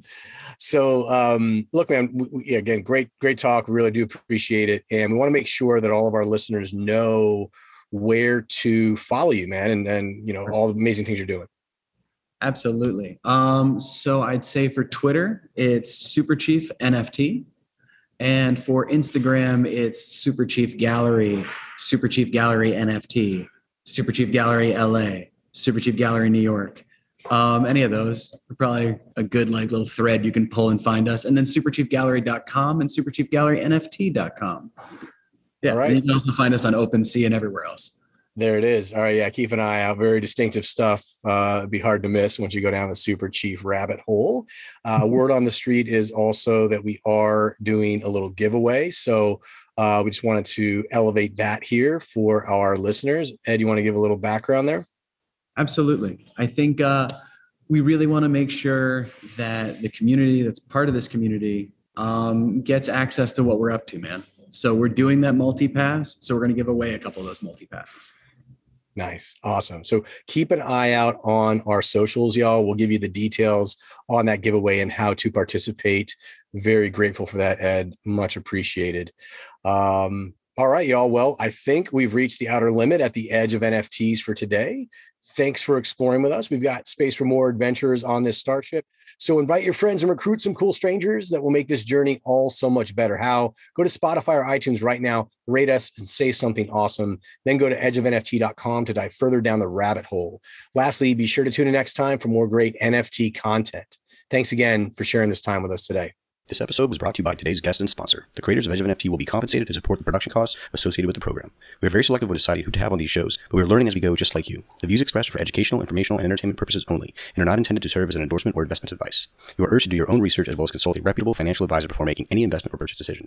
Speaker 2: So, um, look, man. w- w- again, great, great talk. We really do appreciate it, and we want to make sure that all of our listeners know where to follow you, man, and and you know all the amazing things you're doing.
Speaker 1: Absolutely. Um, so I'd say for Twitter, it's Super Chief NFT. And for Instagram, it's Super Chief Gallery, Super Chief Gallery NFT, Super Chief Gallery LA, Super Chief Gallery New York. Um, any of those are probably a good like little thread you can pull and find us. And then superchiefgallery.com and superchiefgallerynft.com. Yeah,
Speaker 2: All right.
Speaker 1: you can also find us on OpenSea and everywhere else.
Speaker 2: There it is. All right, yeah, keep an eye out. Very distinctive stuff. Uh, it'd be hard to miss once you go down the Super Chief rabbit hole. Uh, word on the street is also that we are doing a little giveaway. So uh, we just wanted to elevate that here for our listeners. Ed, you want to give a little background there?
Speaker 1: Absolutely. I think uh, we really want to make sure that the community that's part of this community um, gets access to what we're up to, man. So we're doing that multi pass. So we're going to give away a couple of those multi passes.
Speaker 2: Nice. Awesome. So keep an eye out on our socials, y'all. We'll give you the details on that giveaway and how to participate. Very grateful for that, Ed. Much appreciated. Um, all right, y'all. Well, I think we've reached the outer limit at the edge of NFTs for today. Thanks for exploring with us. We've got space for more adventures on this starship. So invite your friends and recruit some cool strangers that will make this journey all so much better. How? Go to Spotify or iTunes right now, rate us, and say something awesome. Then go to edgeofnft.com to dive further down the rabbit hole. Lastly, be sure to tune in next time for more great NFT content. Thanks again for sharing this time with us today.
Speaker 7: This episode was brought to you by today's guest and sponsor. The creators of Edge of NFT will be compensated to support the production costs associated with the program. We are very selective when deciding who to have on these shows, but we are learning as we go just like you. The views expressed are for educational, informational, and entertainment purposes only, and are not intended to serve as an endorsement or investment advice. You are urged to do your own research as well as consult a reputable financial advisor before making any investment or purchase decision.